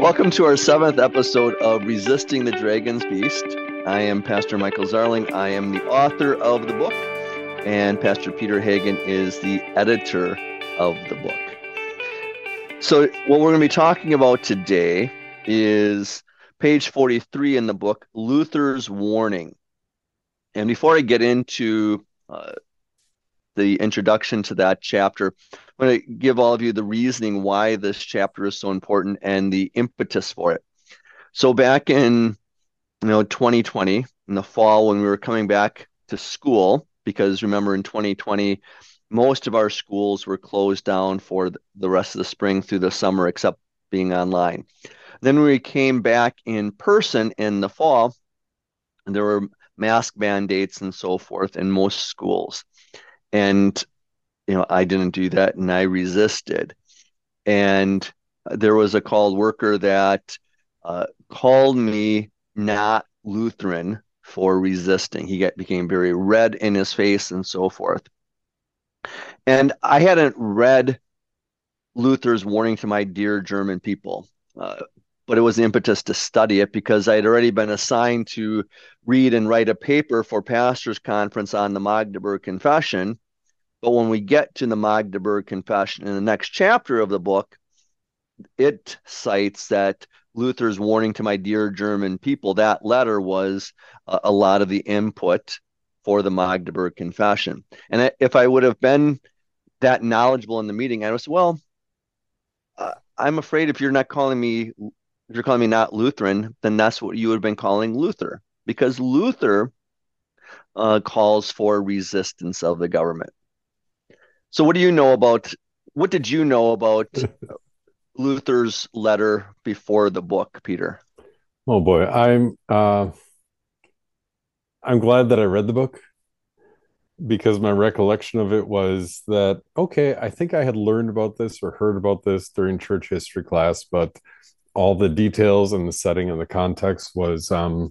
Welcome to our seventh episode of Resisting the Dragon's Beast. I am Pastor Michael Zarling. I am the author of the book, and Pastor Peter Hagen is the editor of the book. So, what we're going to be talking about today is page 43 in the book, Luther's Warning. And before I get into uh, the introduction to that chapter, I'm going to give all of you the reasoning why this chapter is so important and the impetus for it. So back in you know 2020 in the fall when we were coming back to school because remember in 2020 most of our schools were closed down for the rest of the spring through the summer except being online. Then we came back in person in the fall there were mask mandates and so forth in most schools and you know i didn't do that and i resisted. And there was a called worker that uh, called me not lutheran for resisting. He got, became very red in his face and so forth. And i hadn't read luther's warning to my dear german people uh, but it was the impetus to study it because I had already been assigned to read and write a paper for pastors conference on the Magdeburg Confession. But when we get to the Magdeburg Confession in the next chapter of the book, it cites that Luther's warning to my dear German people, that letter was a, a lot of the input for the Magdeburg Confession. And if I would have been that knowledgeable in the meeting, I was, well, uh, I'm afraid if you're not calling me if you're calling me not Lutheran, then that's what you would have been calling Luther, because Luther uh, calls for resistance of the government. So, what do you know about? What did you know about Luther's letter before the book, Peter? Oh boy, I'm uh, I'm glad that I read the book because my recollection of it was that okay, I think I had learned about this or heard about this during church history class, but all the details and the setting and the context was um,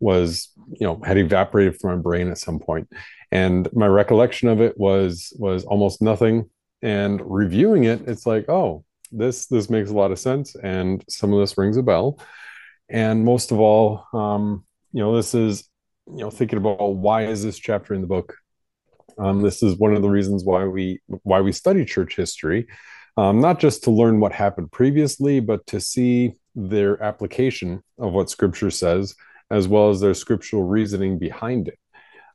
was you know had evaporated from my brain at some point and my recollection of it was was almost nothing. And reviewing it it's like oh this this makes a lot of sense. And some of this rings a bell. And most of all um, you know this is you know thinking about why is this chapter in the book? Um, this is one of the reasons why we why we study church history. Um, not just to learn what happened previously, but to see their application of what Scripture says, as well as their scriptural reasoning behind it.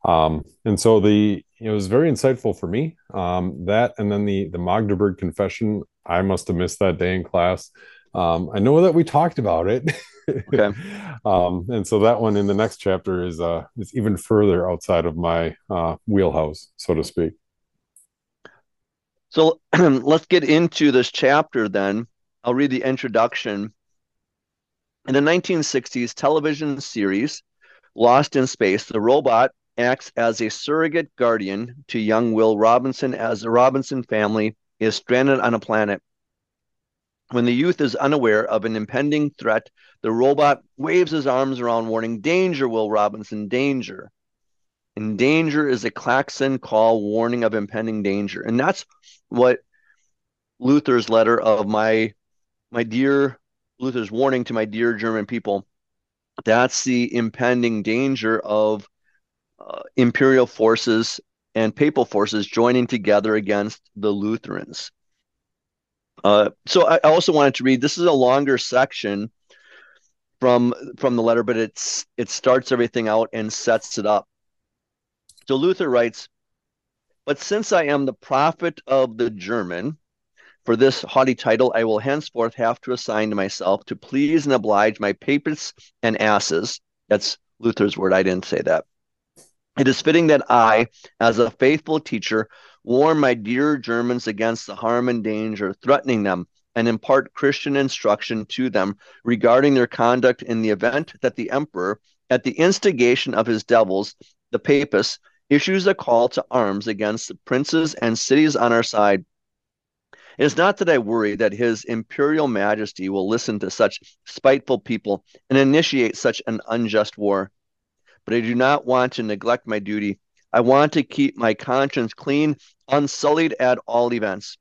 Um, and so the it was very insightful for me. Um, that and then the the Magdeburg Confession, I must have missed that day in class. Um, I know that we talked about it. okay. um, and so that one in the next chapter is uh is even further outside of my uh, wheelhouse, so to speak. So let's get into this chapter then. I'll read the introduction. In the 1960s television series Lost in Space, the robot acts as a surrogate guardian to young Will Robinson as the Robinson family is stranded on a planet. When the youth is unaware of an impending threat, the robot waves his arms around, warning, Danger, Will Robinson, danger. And danger is a klaxon call warning of impending danger. And that's what Luther's letter of my my dear Luther's warning to my dear German people. That's the impending danger of imperial forces and papal forces joining together against the Lutherans. Uh, so I also wanted to read. This is a longer section from from the letter, but it's it starts everything out and sets it up. So Luther writes, But since I am the prophet of the German, for this haughty title I will henceforth have to assign to myself to please and oblige my papists and asses. That's Luther's word. I didn't say that. It is fitting that I, as a faithful teacher, warn my dear Germans against the harm and danger threatening them and impart Christian instruction to them regarding their conduct in the event that the emperor, at the instigation of his devils, the papists, issues a call to arms against the princes and cities on our side. It is not that I worry that His Imperial Majesty will listen to such spiteful people and initiate such an unjust war, but I do not want to neglect my duty. I want to keep my conscience clean, unsullied at all events.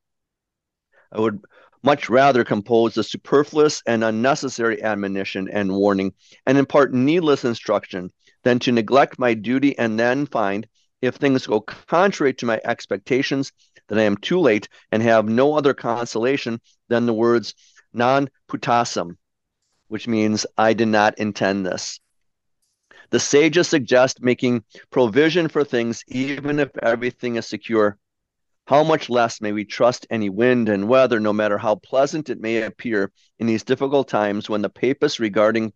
I would much rather compose a superfluous and unnecessary admonition and warning, and impart needless instruction, than to neglect my duty and then find, if things go contrary to my expectations, that I am too late and have no other consolation than the words non putassem, which means I did not intend this. The sages suggest making provision for things even if everything is secure. How much less may we trust any wind and weather, no matter how pleasant it may appear in these difficult times when the papists regarding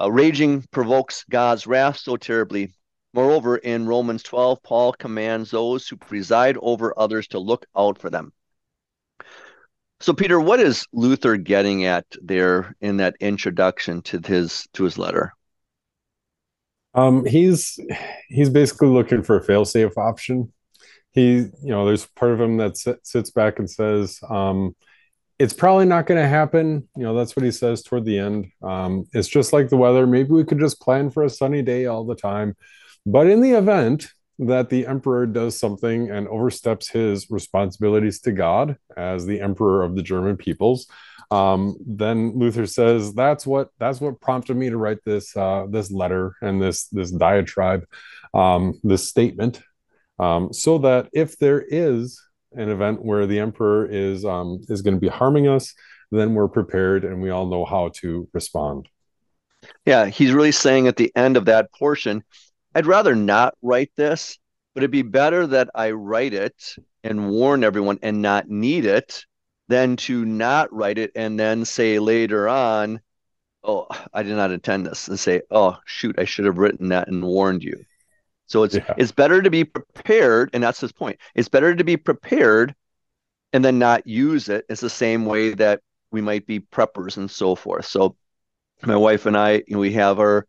uh, raging provokes God's wrath so terribly. Moreover, in Romans 12, Paul commands those who preside over others to look out for them. So, Peter, what is Luther getting at there in that introduction to his to his letter? Um, he's he's basically looking for a fail-safe option. He, you know, there's part of him that sit, sits back and says, um, "It's probably not going to happen." You know, that's what he says toward the end. Um, it's just like the weather. Maybe we could just plan for a sunny day all the time. But in the event that the emperor does something and oversteps his responsibilities to God as the emperor of the German peoples, um, then Luther says that's what that's what prompted me to write this uh, this letter and this this diatribe, um, this statement, um, so that if there is an event where the emperor is um, is going to be harming us, then we're prepared and we all know how to respond. Yeah, he's really saying at the end of that portion I'd rather not write this, but it'd be better that I write it and warn everyone and not need it than to not write it and then say later on, oh, I did not intend this, and say, oh, shoot, I should have written that and warned you. So it's yeah. it's better to be prepared, and that's his point. It's better to be prepared and then not use it. It's the same way that we might be preppers and so forth. So my wife and I, you know, we have our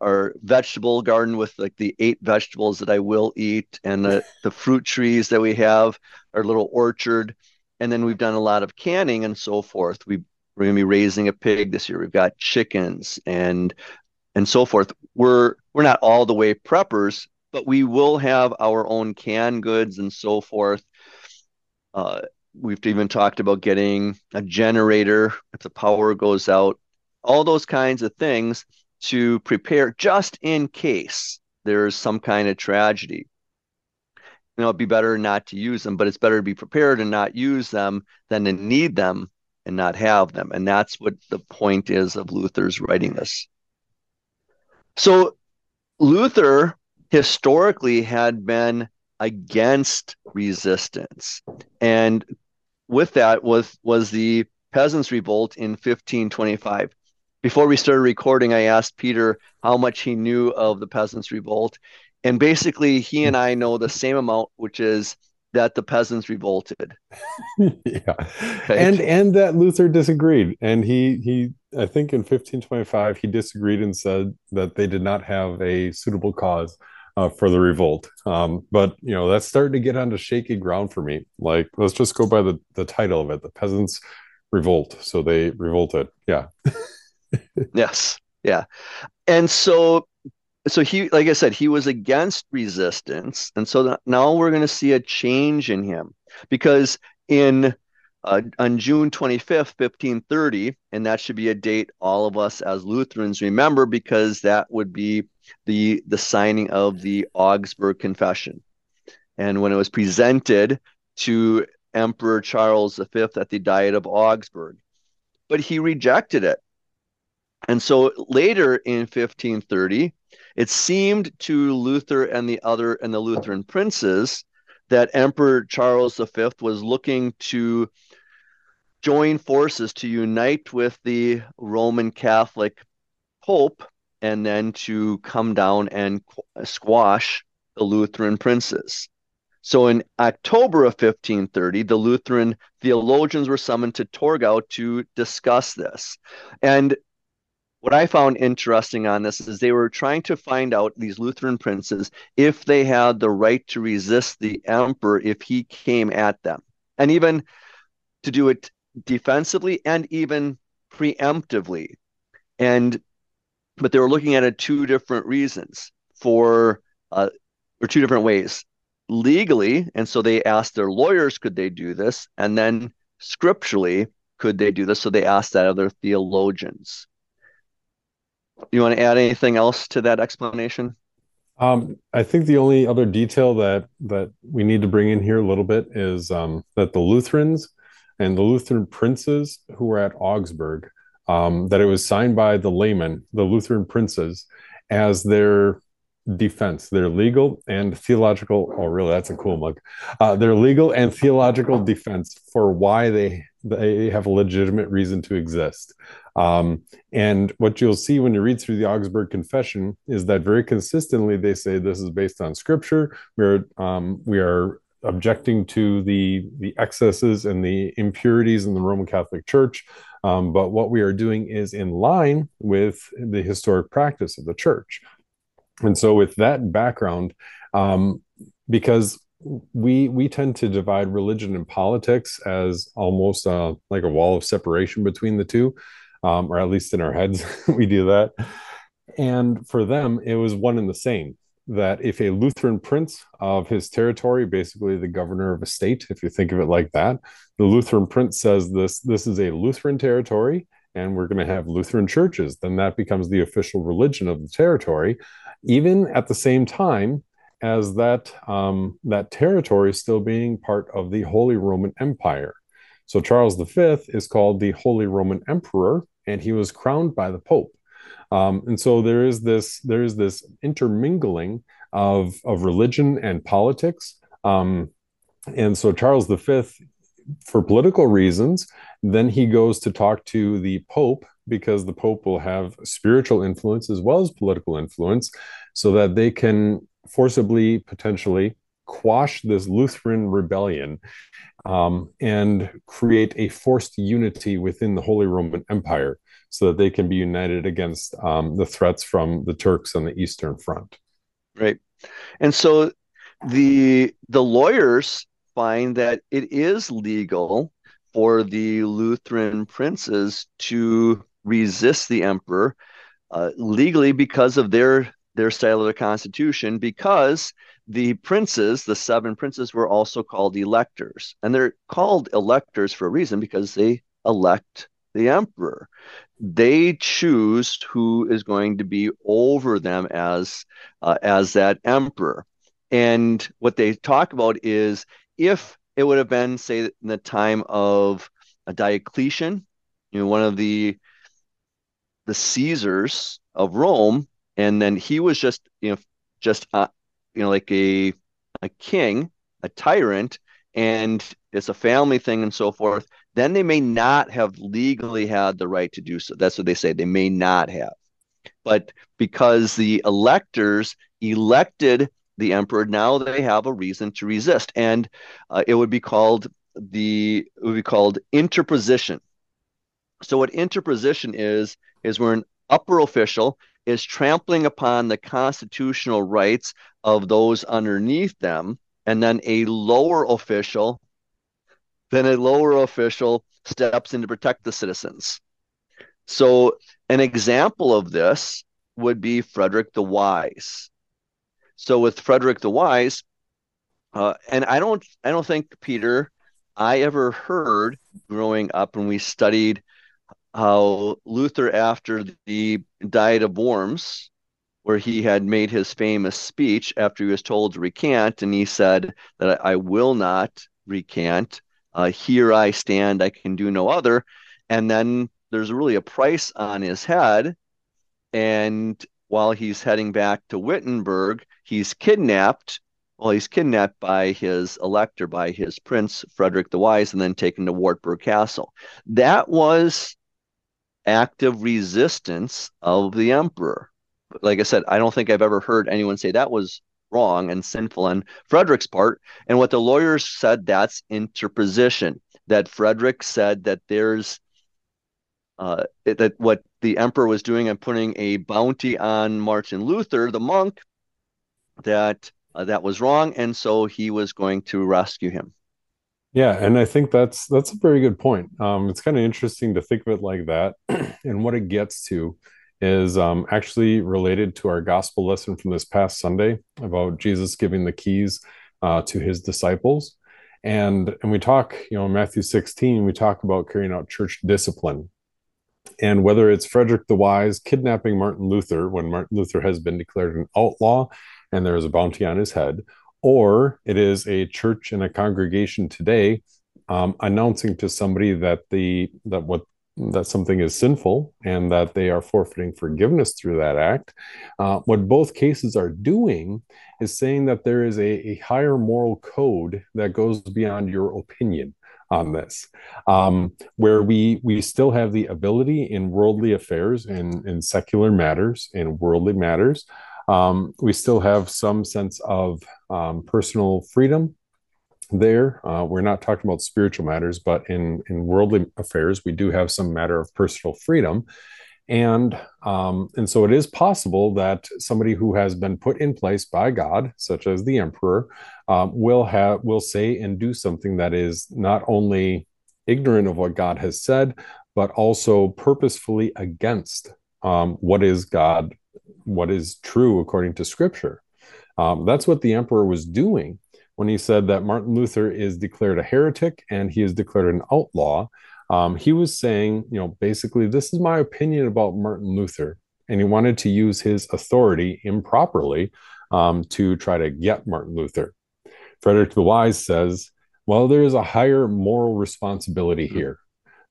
our vegetable garden with like the eight vegetables that I will eat and the, the fruit trees that we have, our little orchard. And then we've done a lot of canning and so forth. We, we're going to be raising a pig this year. We've got chickens and and so forth. We're we're not all the way preppers, but we will have our own canned goods and so forth. Uh, we've even talked about getting a generator if the power goes out. All those kinds of things to prepare just in case there's some kind of tragedy. You know, it'd be better not to use them, but it's better to be prepared and not use them than to need them and not have them. And that's what the point is of Luther's writing this. So Luther historically had been against resistance. And with that was was the peasants revolt in 1525 before we started recording, I asked Peter how much he knew of the Peasants' Revolt. And basically, he and I know the same amount, which is that the peasants revolted. yeah. Right? And and that Luther disagreed. And he he I think in 1525 he disagreed and said that they did not have a suitable cause uh, for the revolt. Um, but you know, that's starting to get onto shaky ground for me. Like, let's just go by the the title of it, the peasants revolt. So they revolted. Yeah. yes. Yeah. And so so he like I said, he was against resistance. And so now we're going to see a change in him because in uh, on June 25th, 1530, and that should be a date all of us as Lutherans remember because that would be the the signing of the Augsburg Confession. And when it was presented to Emperor Charles V at the Diet of Augsburg, but he rejected it. And so later in 1530, it seemed to Luther and the other and the Lutheran princes that Emperor Charles V was looking to join forces to unite with the Roman Catholic Pope and then to come down and squash the Lutheran princes. So in October of 1530, the Lutheran theologians were summoned to Torgau to discuss this. And what I found interesting on this is they were trying to find out these Lutheran princes if they had the right to resist the emperor if he came at them, and even to do it defensively and even preemptively. And but they were looking at it two different reasons for uh, or two different ways legally, and so they asked their lawyers could they do this, and then scripturally could they do this? So they asked that other theologians. You want to add anything else to that explanation? Um, I think the only other detail that that we need to bring in here a little bit is um, that the Lutherans and the Lutheran princes who were at Augsburg, um, that it was signed by the laymen, the Lutheran princes, as their defense, their legal and theological. Oh, really? That's a cool mug. Uh, their legal and theological defense for why they they have a legitimate reason to exist. Um, and what you'll see when you read through the Augsburg Confession is that very consistently they say this is based on Scripture. We're um, we are objecting to the the excesses and the impurities in the Roman Catholic Church. Um, but what we are doing is in line with the historic practice of the church. And so, with that background, um, because we we tend to divide religion and politics as almost uh, like a wall of separation between the two, um, or at least in our heads we do that. And for them, it was one and the same. That if a Lutheran prince of his territory, basically the governor of a state, if you think of it like that, the Lutheran prince says this this is a Lutheran territory, and we're going to have Lutheran churches, then that becomes the official religion of the territory. Even at the same time, as that um, that territory still being part of the Holy Roman Empire. So Charles V is called the Holy Roman Emperor, and he was crowned by the Pope. Um, and so there is this there is this intermingling of of religion and politics. Um, and so Charles V, for political reasons, then he goes to talk to the Pope because the Pope will have spiritual influence as well as political influence, so that they can forcibly potentially quash this Lutheran rebellion um, and create a forced unity within the Holy Roman Empire so that they can be united against um, the threats from the Turks on the Eastern Front. Right. And so the the lawyers find that it is legal for the Lutheran princes to resist the emperor uh, legally because of their their style of the constitution because the princes the seven princes were also called electors. And they're called electors for a reason because they elect the emperor. They choose who is going to be over them as uh, as that emperor. And what they talk about is if it would have been say in the time of a diocletian you know one of the the caesars of rome and then he was just you know just uh, you know like a a king a tyrant and it's a family thing and so forth then they may not have legally had the right to do so. That's what they say. They may not have. But because the electors elected the emperor now they have a reason to resist. And uh, it would be called the it would be called interposition so what interposition is is where an upper official is trampling upon the constitutional rights of those underneath them. And then a lower official, then a lower official steps in to protect the citizens. So, an example of this would be Frederick the Wise. So, with Frederick the Wise, uh, and I don't, I don't think Peter, I ever heard growing up when we studied how Luther, after the Diet of Worms, where he had made his famous speech after he was told to recant, and he said that I will not recant. Uh, here I stand, I can do no other. And then there's really a price on his head. And while he's heading back to Wittenberg, he's kidnapped. Well, he's kidnapped by his elector, by his prince, Frederick the Wise, and then taken to Wartburg Castle. That was active resistance of the emperor. Like I said, I don't think I've ever heard anyone say that was wrong and sinful on Frederick's part. And what the lawyers said, that's interposition. That Frederick said that there's uh, that what the emperor was doing and putting a bounty on Martin Luther, the monk, that uh, that was wrong, and so he was going to rescue him. Yeah, and I think that's that's a very good point. Um, it's kind of interesting to think of it like that, and what it gets to is um, actually related to our gospel lesson from this past Sunday about Jesus giving the keys uh, to his disciples. And and we talk, you know, in Matthew 16, we talk about carrying out church discipline. And whether it's Frederick the Wise kidnapping Martin Luther when Martin Luther has been declared an outlaw and there is a bounty on his head, or it is a church and a congregation today um, announcing to somebody that the that what that something is sinful and that they are forfeiting forgiveness through that act. Uh, what both cases are doing is saying that there is a, a higher moral code that goes beyond your opinion on this, um, where we we still have the ability in worldly affairs and in secular matters, in worldly matters, um, we still have some sense of um, personal freedom there. Uh, we're not talking about spiritual matters, but in in worldly affairs, we do have some matter of personal freedom, and um, and so it is possible that somebody who has been put in place by God, such as the emperor, um, will have will say and do something that is not only ignorant of what God has said, but also purposefully against um, what is God, what is true according to Scripture. Um, that's what the emperor was doing when he said that Martin Luther is declared a heretic and he is declared an outlaw. Um, he was saying, you know, basically, this is my opinion about Martin Luther. And he wanted to use his authority improperly um, to try to get Martin Luther. Frederick the Wise says, well, there is a higher moral responsibility mm-hmm. here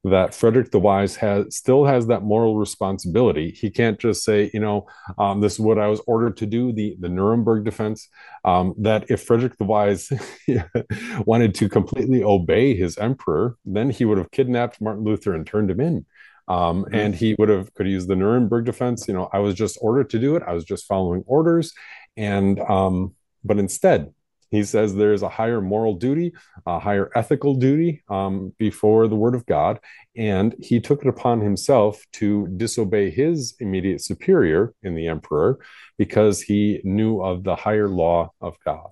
that Frederick the Wise has still has that moral responsibility. He can't just say, you know, um, this is what I was ordered to do. The the Nuremberg defense. Um, that if Frederick the Wise wanted to completely obey his emperor, then he would have kidnapped Martin Luther and turned him in. Um, mm-hmm. and he would have could use the Nuremberg defense. You know, I was just ordered to do it. I was just following orders, and um, but instead he says there's a higher moral duty, a higher ethical duty um, before the word of God. And he took it upon himself to disobey his immediate superior in the emperor because he knew of the higher law of God.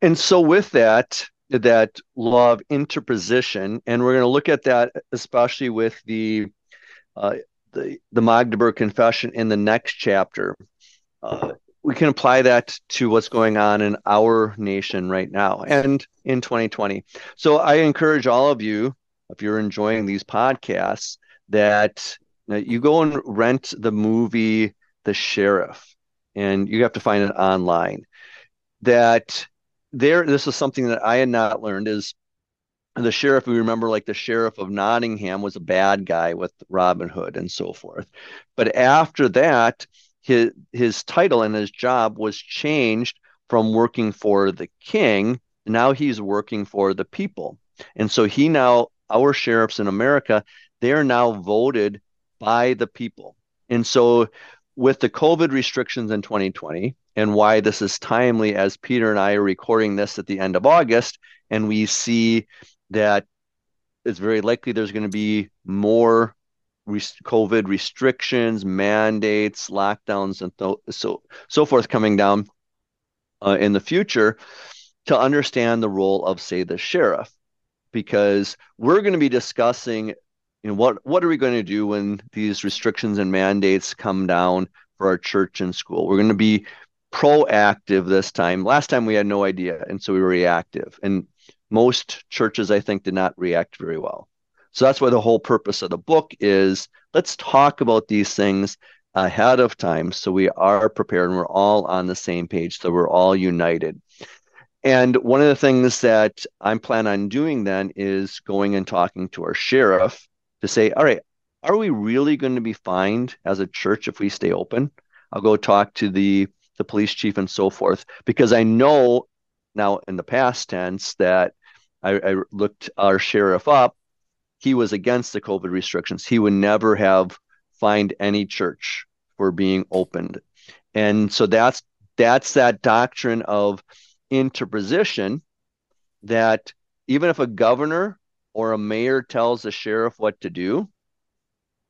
And so, with that, that law of interposition, and we're going to look at that especially with the uh, the, the Magdeburg Confession in the next chapter. Uh, we can apply that to what's going on in our nation right now and in 2020. So I encourage all of you, if you're enjoying these podcasts, that you go and rent the movie The Sheriff, and you have to find it online. That there, this is something that I had not learned is the sheriff we remember like the sheriff of nottingham was a bad guy with robin hood and so forth but after that his his title and his job was changed from working for the king. Now he's working for the people. And so he now our sheriffs in america they're now voted by the people. And so with the covid restrictions in 2020 and why this is timely as peter and i are recording this at the end of august and we see that it's very likely there's going to be more COVID restrictions, mandates, lockdowns, and so so forth coming down uh, in the future to understand the role of, say, the sheriff, because we're going to be discussing, you know, what what are we going to do when these restrictions and mandates come down for our church and school? We're going to be proactive this time. Last time we had no idea, and so we were reactive, and most churches, I think, did not react very well. So that's why the whole purpose of the book is let's talk about these things ahead of time so we are prepared and we're all on the same page so we're all united. And one of the things that I'm planning on doing then is going and talking to our sheriff to say, all right, are we really going to be fined as a church if we stay open? I'll go talk to the the police chief and so forth because I know now in the past tense that I, I looked our sheriff up he was against the COVID restrictions. He would never have fined any church for being opened. And so that's that's that doctrine of interposition that even if a governor or a mayor tells the sheriff what to do,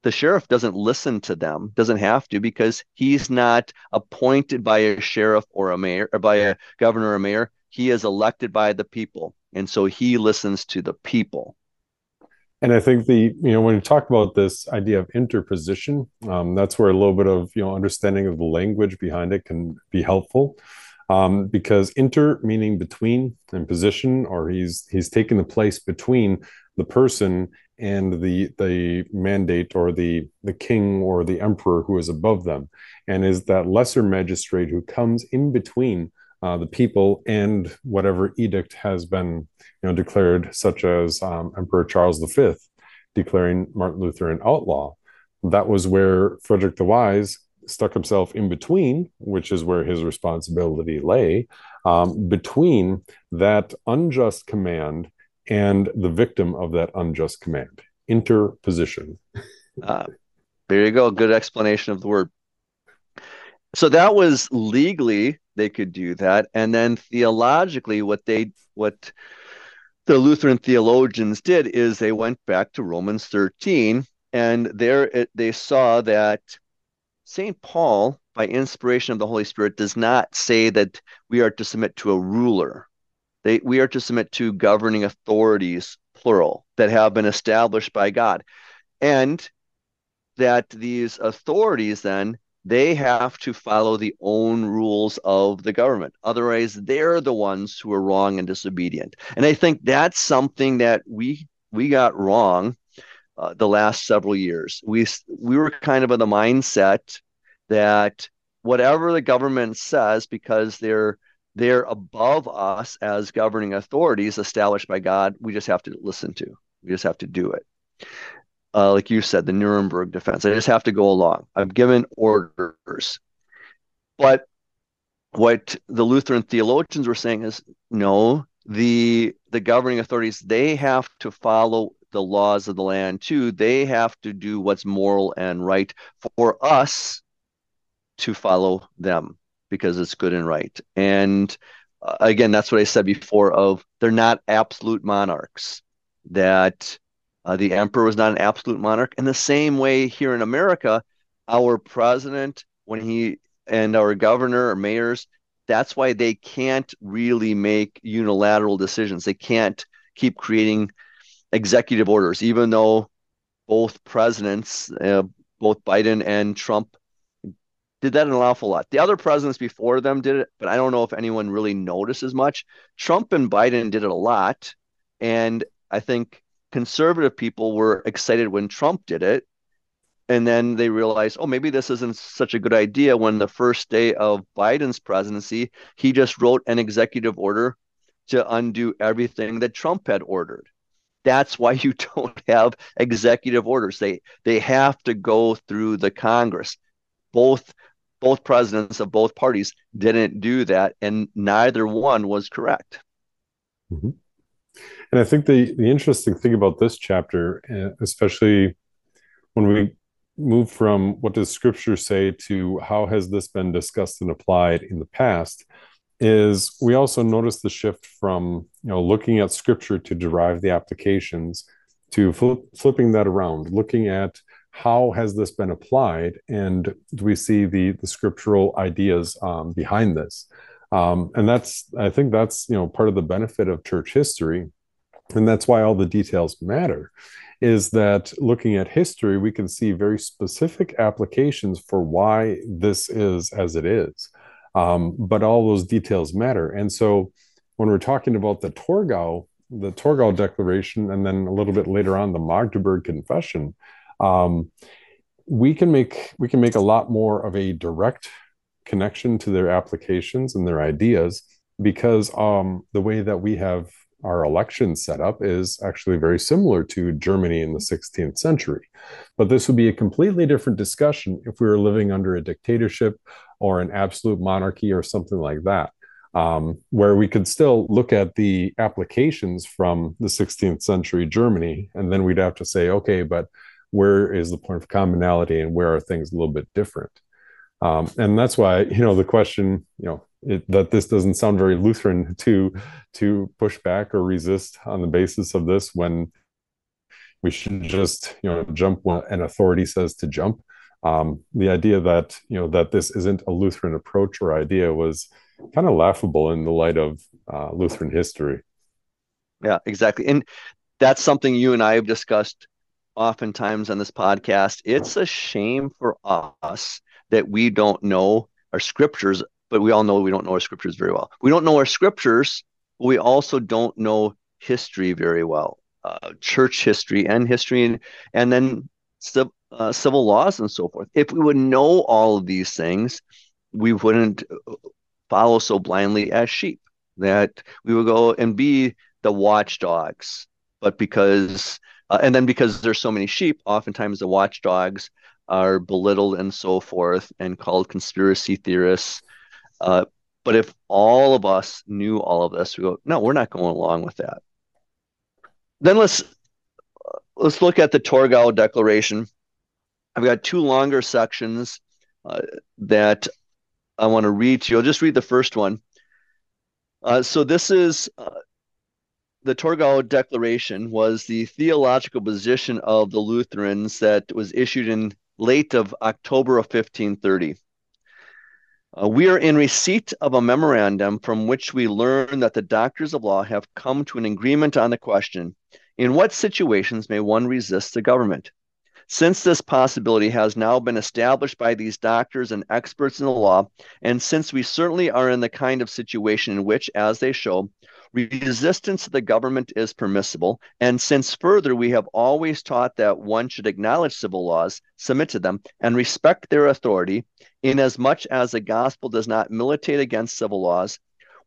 the sheriff doesn't listen to them, doesn't have to because he's not appointed by a sheriff or a mayor or by a governor or mayor. He is elected by the people. And so he listens to the people. And I think the you know when you talk about this idea of interposition, um, that's where a little bit of you know understanding of the language behind it can be helpful. um, because inter meaning between and position, or he's he's taken the place between the person and the the mandate or the the king or the emperor who is above them, and is that lesser magistrate who comes in between uh, the people and whatever edict has been you know declared, such as um, Emperor Charles V declaring Martin Luther an outlaw. That was where Frederick the Wise stuck himself in between, which is where his responsibility lay, um, between that unjust command and the victim of that unjust command. Interposition. Uh, there you go. Good explanation of the word. So that was legally they could do that, and then theologically, what they what the Lutheran theologians did is they went back to Romans 13, and there it, they saw that St. Paul, by inspiration of the Holy Spirit, does not say that we are to submit to a ruler. They, we are to submit to governing authorities, plural, that have been established by God. And that these authorities then they have to follow the own rules of the government otherwise they're the ones who are wrong and disobedient and i think that's something that we we got wrong uh, the last several years. We we were kind of in the mindset that whatever the government says, because they're they're above us as governing authorities established by God, we just have to listen to. We just have to do it. Uh, like you said, the Nuremberg defense. I just have to go along. I'm given orders. But what the Lutheran theologians were saying is no, the the governing authorities they have to follow the laws of the land too. They have to do what's moral and right for us to follow them because it's good and right. And uh, again, that's what I said before of they're not absolute monarchs. That uh, the emperor was not an absolute monarch. In the same way here in America, our president, when he and our governor or mayors, that's why they can't really make unilateral decisions. They can't keep creating executive orders, even though both presidents, uh, both Biden and Trump, did that an awful lot. The other presidents before them did it, but I don't know if anyone really noticed as much. Trump and Biden did it a lot. And I think conservative people were excited when Trump did it. And then they realized, oh, maybe this isn't such a good idea. When the first day of Biden's presidency, he just wrote an executive order to undo everything that Trump had ordered that's why you don't have executive orders. They they have to go through the Congress. Both both presidents of both parties didn't do that, and neither one was correct. Mm-hmm. And I think the the interesting thing about this chapter, uh, especially when we move from what does Scripture say to how has this been discussed and applied in the past, is we also notice the shift from you know looking at scripture to derive the applications to flip, flipping that around looking at how has this been applied and do we see the the scriptural ideas um, behind this? Um, and that's i think that's you know part of the benefit of church history and that's why all the details matter is that looking at history we can see very specific applications for why this is as it is um, but all those details matter. And so when we're talking about the Torgau, the Torgau Declaration, and then a little bit later on the Magdeburg Confession, um, we can make we can make a lot more of a direct connection to their applications and their ideas because um, the way that we have our election setup is actually very similar to Germany in the 16th century. But this would be a completely different discussion if we were living under a dictatorship or an absolute monarchy or something like that, um, where we could still look at the applications from the 16th century Germany, and then we'd have to say, okay, but where is the point of commonality and where are things a little bit different? Um, and that's why, you know, the question, you know, it, that this doesn't sound very Lutheran to to push back or resist on the basis of this when we should just you know jump when an authority says to jump um, the idea that you know that this isn't a Lutheran approach or idea was kind of laughable in the light of uh, Lutheran history. Yeah, exactly, and that's something you and I have discussed oftentimes on this podcast. It's a shame for us that we don't know our scriptures but we all know we don't know our scriptures very well. We don't know our scriptures, we also don't know history very well, uh, church history and history, and, and then civ- uh, civil laws and so forth. If we would know all of these things, we wouldn't follow so blindly as sheep, that we would go and be the watchdogs. But because, uh, and then because there's so many sheep, oftentimes the watchdogs are belittled and so forth and called conspiracy theorists. Uh, but if all of us knew all of this, we go, no, we're not going along with that. Then let's let's look at the Torgau Declaration. I've got two longer sections uh, that I want to read to you. I'll just read the first one. Uh, so this is uh, the Torgau Declaration was the theological position of the Lutherans that was issued in late of October of 1530. Uh, we are in receipt of a memorandum from which we learn that the doctors of law have come to an agreement on the question in what situations may one resist the government? Since this possibility has now been established by these doctors and experts in the law, and since we certainly are in the kind of situation in which, as they show, resistance to the government is permissible, and since further we have always taught that one should acknowledge civil laws, submit to them, and respect their authority, inasmuch as the gospel does not militate against civil laws,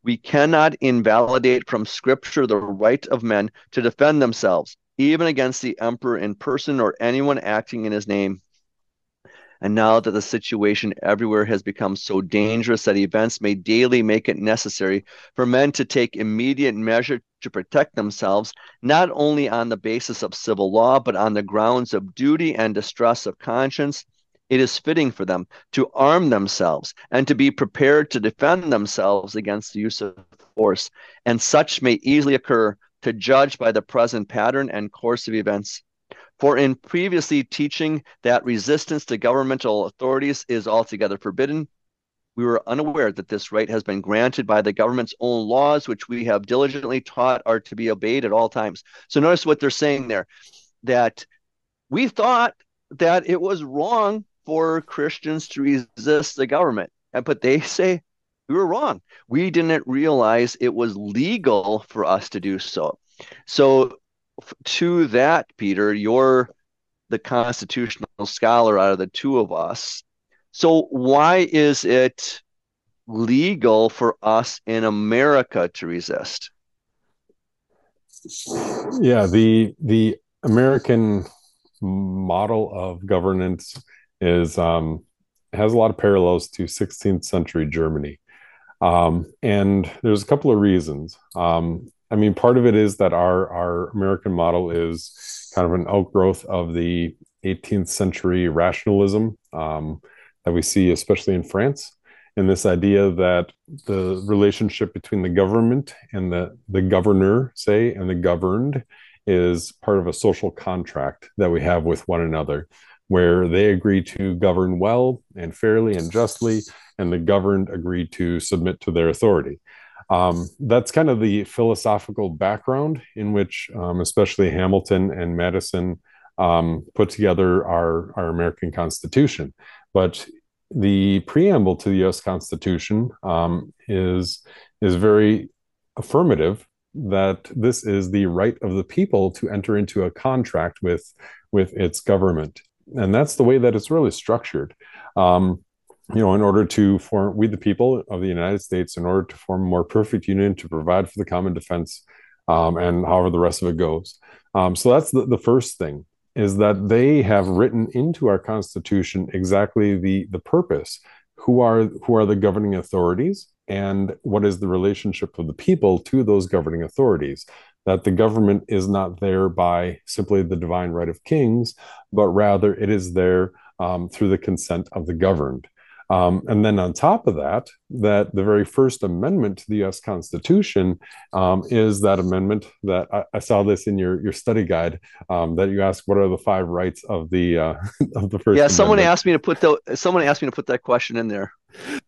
we cannot invalidate from Scripture the right of men to defend themselves, even against the emperor in person or anyone acting in his name. And now that the situation everywhere has become so dangerous that events may daily make it necessary for men to take immediate measure to protect themselves, not only on the basis of civil law, but on the grounds of duty and distress of conscience, it is fitting for them to arm themselves and to be prepared to defend themselves against the use of force. And such may easily occur to judge by the present pattern and course of events. For in previously teaching that resistance to governmental authorities is altogether forbidden, we were unaware that this right has been granted by the government's own laws, which we have diligently taught are to be obeyed at all times. So notice what they're saying there that we thought that it was wrong for Christians to resist the government. But they say we were wrong. We didn't realize it was legal for us to do so. So, to that, Peter, you're the constitutional scholar out of the two of us. So, why is it legal for us in America to resist? Yeah, the the American model of governance is um, has a lot of parallels to 16th century Germany. Um, and there's a couple of reasons. Um, I mean, part of it is that our our American model is kind of an outgrowth of the 18th century rationalism um, that we see, especially in France, and this idea that the relationship between the government and the the governor, say, and the governed is part of a social contract that we have with one another where they agree to govern well and fairly and justly, and the governed agree to submit to their authority. Um, that's kind of the philosophical background in which, um, especially Hamilton and Madison, um, put together our, our American Constitution. But the preamble to the U.S. Constitution um, is is very affirmative that this is the right of the people to enter into a contract with with its government and that's the way that it's really structured. Um, you know, in order to form, we the people of the United States, in order to form a more perfect union to provide for the common defense, um, and however the rest of it goes. Um, so that's the, the first thing is that they have written into our Constitution exactly the the purpose. Who are who are the governing authorities, and what is the relationship of the people to those governing authorities? that the government is not there by simply the divine right of kings, but rather it is there um, through the consent of the governed. Um, and then on top of that, that the very first amendment to the U.S. Constitution um, is that amendment that I, I, saw this in your your study guide um, that you asked what are the five rights of the uh, of the first. Yeah, someone asked me to put the someone asked me to put that question in there.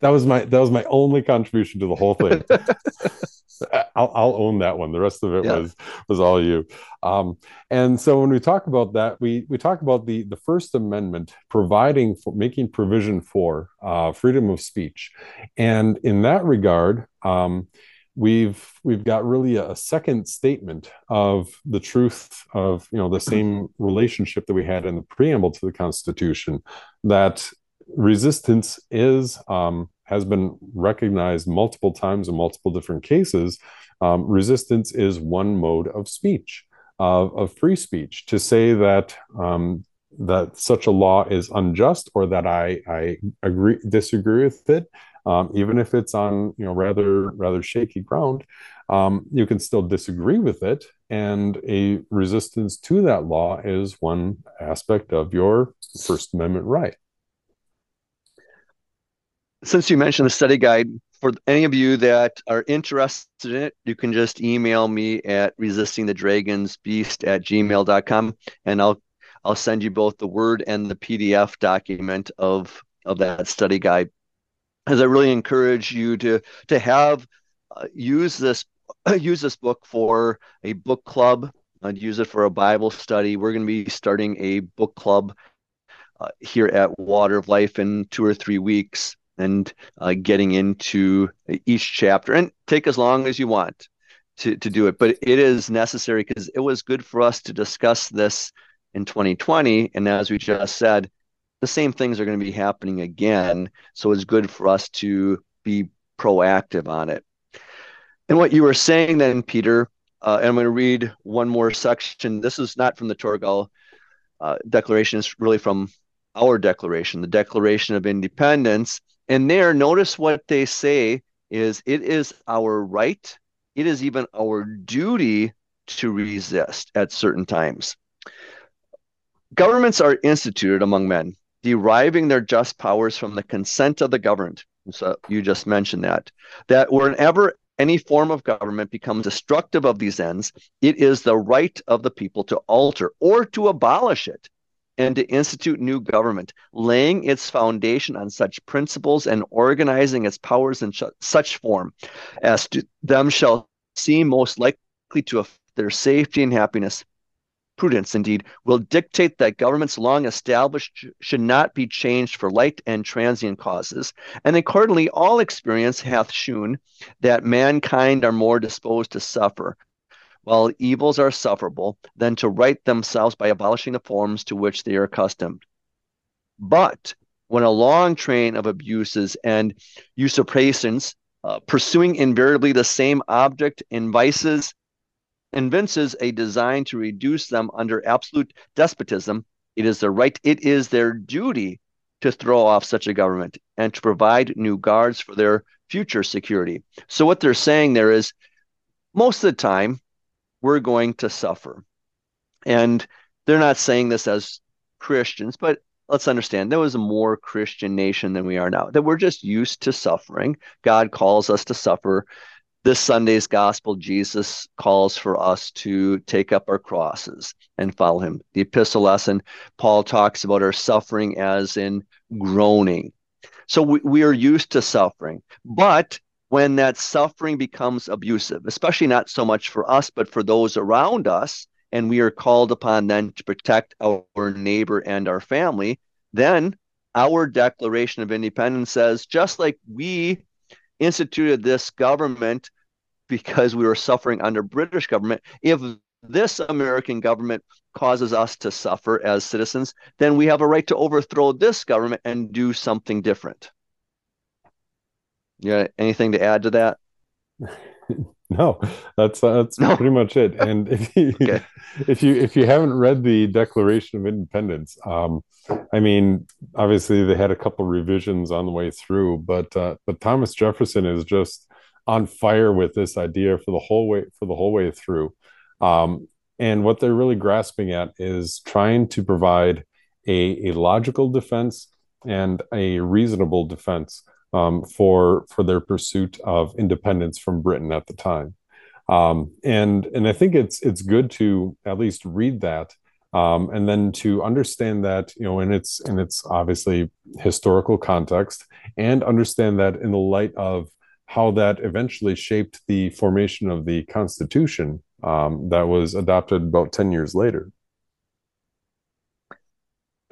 That was my that was my only contribution to the whole thing. I'll, I'll, own that one. The rest of it yeah. was was all you. Um, and so when we talk about that, we we talk about the the First Amendment providing for making provision for uh, freedom of speech, and in that regard. Um, we've we've got really a, a, second statement of the truth of you know the same relationship that we had in the preamble to the Constitution that resistance is um, has been recognized multiple times in multiple different cases. Um, resistance is one mode of speech, of, free speech. To say that um, that such a law is unjust or that I, I agree disagree with it, um, even if it's on you know rather rather shaky ground, um, you can still disagree with it. And a resistance to that law is one aspect of your First Amendment right since you mentioned the study guide, for any of you that are interested in it, you can just email me at resistingthedragonsbeast at gmail.com and I'll I'll send you both the Word and the PDF document of of that study guide. As I really encourage you to to have uh, use this use this book for a book club. I'd use it for a Bible study. We're going to be starting a book club uh, here at Water of Life in two or three weeks and uh, getting into each chapter and take as long as you want to, to do it. But it is necessary because it was good for us to discuss this in 2020. And as we just said, the same things are going to be happening again. So it's good for us to be proactive on it. And what you were saying then, Peter, uh, and I'm going to read one more section. This is not from the Torgau uh, Declaration, it's really from our declaration, the Declaration of Independence. And there, notice what they say is it is our right, it is even our duty to resist at certain times. Governments are instituted among men, deriving their just powers from the consent of the governed. So you just mentioned that. That whenever any form of government becomes destructive of these ends, it is the right of the people to alter or to abolish it and to institute new government, laying its foundation on such principles and organizing its powers in such form as to them shall seem most likely to affect their safety and happiness. Prudence, indeed, will dictate that governments long established should not be changed for light and transient causes. And accordingly, all experience hath shewn that mankind are more disposed to suffer while evils are sufferable, than to right themselves by abolishing the forms to which they are accustomed. But when a long train of abuses and usurpations, uh, pursuing invariably the same object in vices, evinces a design to reduce them under absolute despotism, it is their right, it is their duty to throw off such a government and to provide new guards for their future security. So, what they're saying there is most of the time, we're going to suffer. And they're not saying this as Christians, but let's understand there was a more Christian nation than we are now, that we're just used to suffering. God calls us to suffer. This Sunday's gospel, Jesus calls for us to take up our crosses and follow him. The epistle lesson, Paul talks about our suffering as in groaning. So we, we are used to suffering, but when that suffering becomes abusive, especially not so much for us, but for those around us, and we are called upon then to protect our neighbor and our family, then our Declaration of Independence says just like we instituted this government because we were suffering under British government, if this American government causes us to suffer as citizens, then we have a right to overthrow this government and do something different. Yeah. Anything to add to that? no, that's that's no. pretty much it. And if you okay. if you if you haven't read the Declaration of Independence, um, I mean, obviously they had a couple revisions on the way through, but uh, but Thomas Jefferson is just on fire with this idea for the whole way for the whole way through. Um, and what they're really grasping at is trying to provide a, a logical defense and a reasonable defense um, for for their pursuit of independence from Britain at the time. Um, and and I think it's it's good to at least read that um, and then to understand that you know in its in its obviously historical context and understand that in the light of how that eventually shaped the formation of the Constitution um, that was adopted about 10 years later.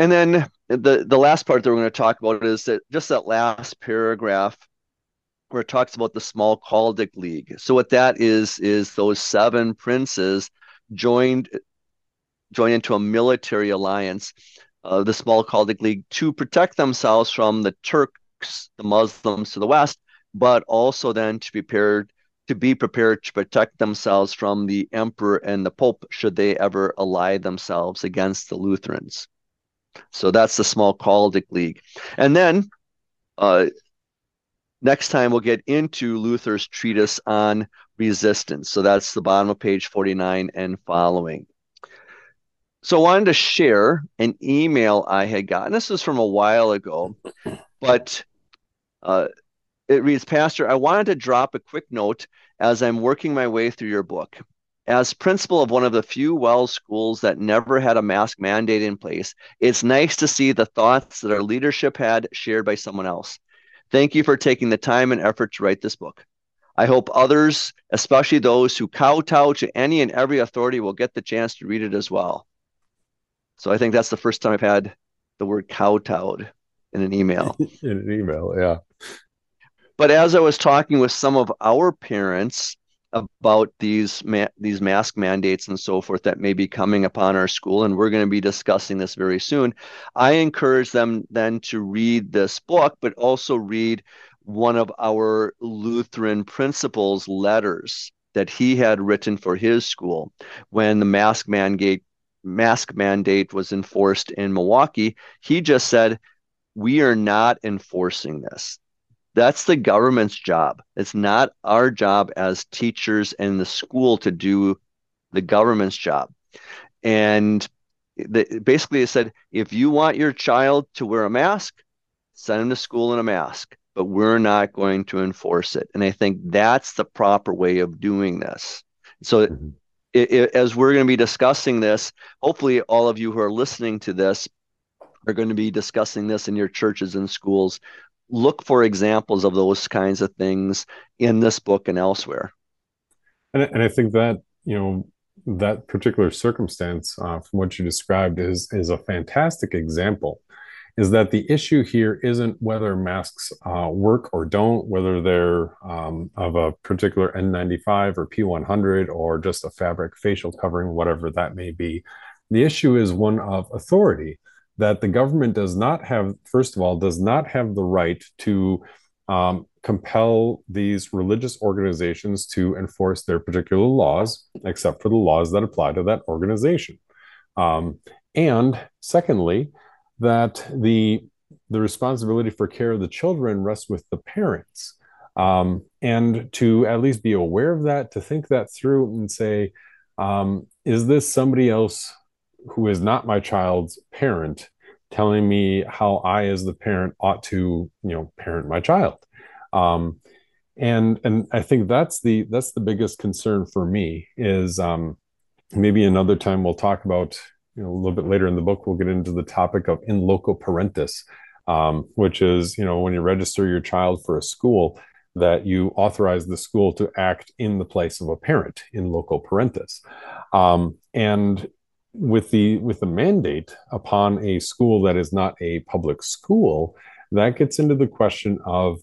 And then the, the last part that we're going to talk about is that just that last paragraph where it talks about the Smalcaldic League. So what that is is those seven princes joined joined into a military alliance, uh, the Smalcaldic League, to protect themselves from the Turks, the Muslims to the west, but also then to prepared to be prepared to protect themselves from the emperor and the pope should they ever ally themselves against the Lutherans. So that's the Smalcaldic League. And then uh, next time we'll get into Luther's treatise on resistance. So that's the bottom of page 49 and following. So I wanted to share an email I had gotten. This was from a while ago, but uh, it reads Pastor, I wanted to drop a quick note as I'm working my way through your book. As principal of one of the few WELS schools that never had a mask mandate in place, it's nice to see the thoughts that our leadership had shared by someone else. Thank you for taking the time and effort to write this book. I hope others, especially those who kowtow to any and every authority, will get the chance to read it as well. So I think that's the first time I've had the word kowtowed in an email. in an email, yeah. But as I was talking with some of our parents about these ma- these mask mandates and so forth that may be coming upon our school, and we're going to be discussing this very soon, I encourage them then to read this book, but also read one of our Lutheran principals' letters that he had written for his school when the mask mandate mask mandate was enforced in Milwaukee. He just said, "We are not enforcing this. That's the government's job. It's not our job as teachers and the school to do the government's job. And the, basically, it said if you want your child to wear a mask, send him to school in a mask, but we're not going to enforce it. And I think that's the proper way of doing this. So, mm-hmm. it, it, as we're going to be discussing this, hopefully, all of you who are listening to this are going to be discussing this in your churches and schools look for examples of those kinds of things in this book and elsewhere. And, and I think that, you know, that particular circumstance uh, from what you described is is a fantastic example is that the issue here isn't whether masks uh, work or don't, whether they're um, of a particular N95 or P100 or just a fabric facial covering, whatever that may be. The issue is one of authority that the government does not have, first of all, does not have the right to um, compel these religious organizations to enforce their particular laws, except for the laws that apply to that organization. Um, and secondly, that the the responsibility for care of the children rests with the parents. Um, and to at least be aware of that, to think that through and say, um, is this somebody else who is not my child's parent telling me how I, as the parent, ought to, you know, parent my child. Um, and and I think that's the that's the biggest concern for me is um, maybe another time we'll talk about you know a little bit later in the book we'll get into the topic of in loco parentis, um, which is you know when you register your child for a school that you authorize the school to act in the place of a parent in loco parentis, um, and with the with the mandate upon a school that is not a public school, that gets into the question of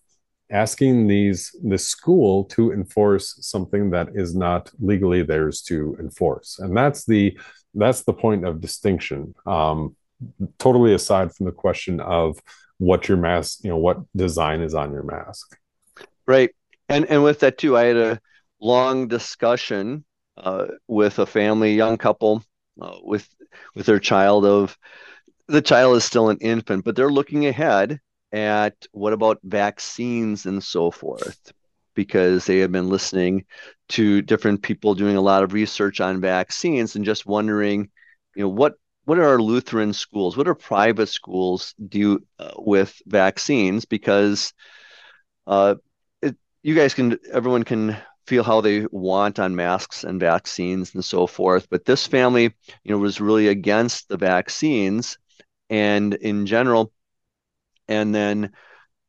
asking these the school to enforce something that is not legally theirs to enforce, and that's the that's the point of distinction. Um, totally aside from the question of what your mask, you know, what design is on your mask. Right, and and with that too, I had a long discussion uh, with a family, young couple uh, with with their child of the child is still an infant, but they're looking ahead at what about vaccines and so forth because they have been listening to different people doing a lot of research on vaccines and just wondering, you know, what what are Lutheran schools? What are private schools do uh, with vaccines? Because uh, it, you guys can, everyone can feel how they want on masks and vaccines and so forth. But this family, you know, was really against the vaccines and in general, and then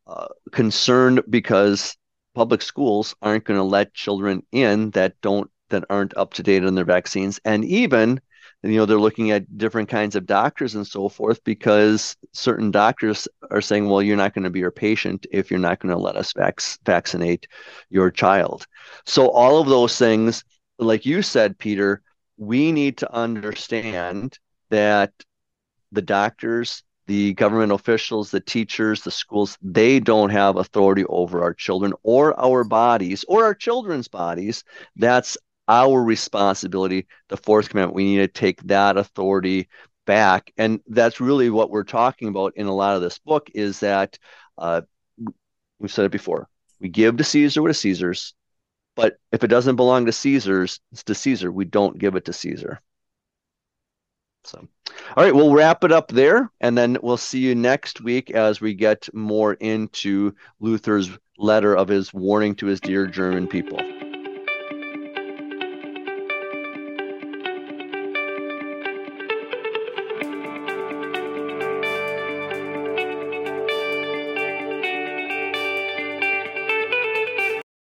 uh, concerned because public schools aren't going to let children in that don't that aren't up to date on their vaccines and even you know they're looking at different kinds of doctors and so forth because certain doctors are saying well you're not going to be your patient if you're not going to let us vac- vaccinate your child. So all of those things like you said peter we need to understand that the doctors the government officials the teachers the schools they don't have authority over our children or our bodies or our children's bodies. That's our responsibility, the fourth commandment. We need to take that authority back. And that's really what we're talking about in a lot of this book is that uh, we've said it before. We give to Caesar what is Caesar's, but if it doesn't belong to Caesar's, it's to Caesar. We don't give it to Caesar. So, all right, we'll wrap it up there, and then we'll see you next week as we get more into Luther's letter of his warning to his dear German people.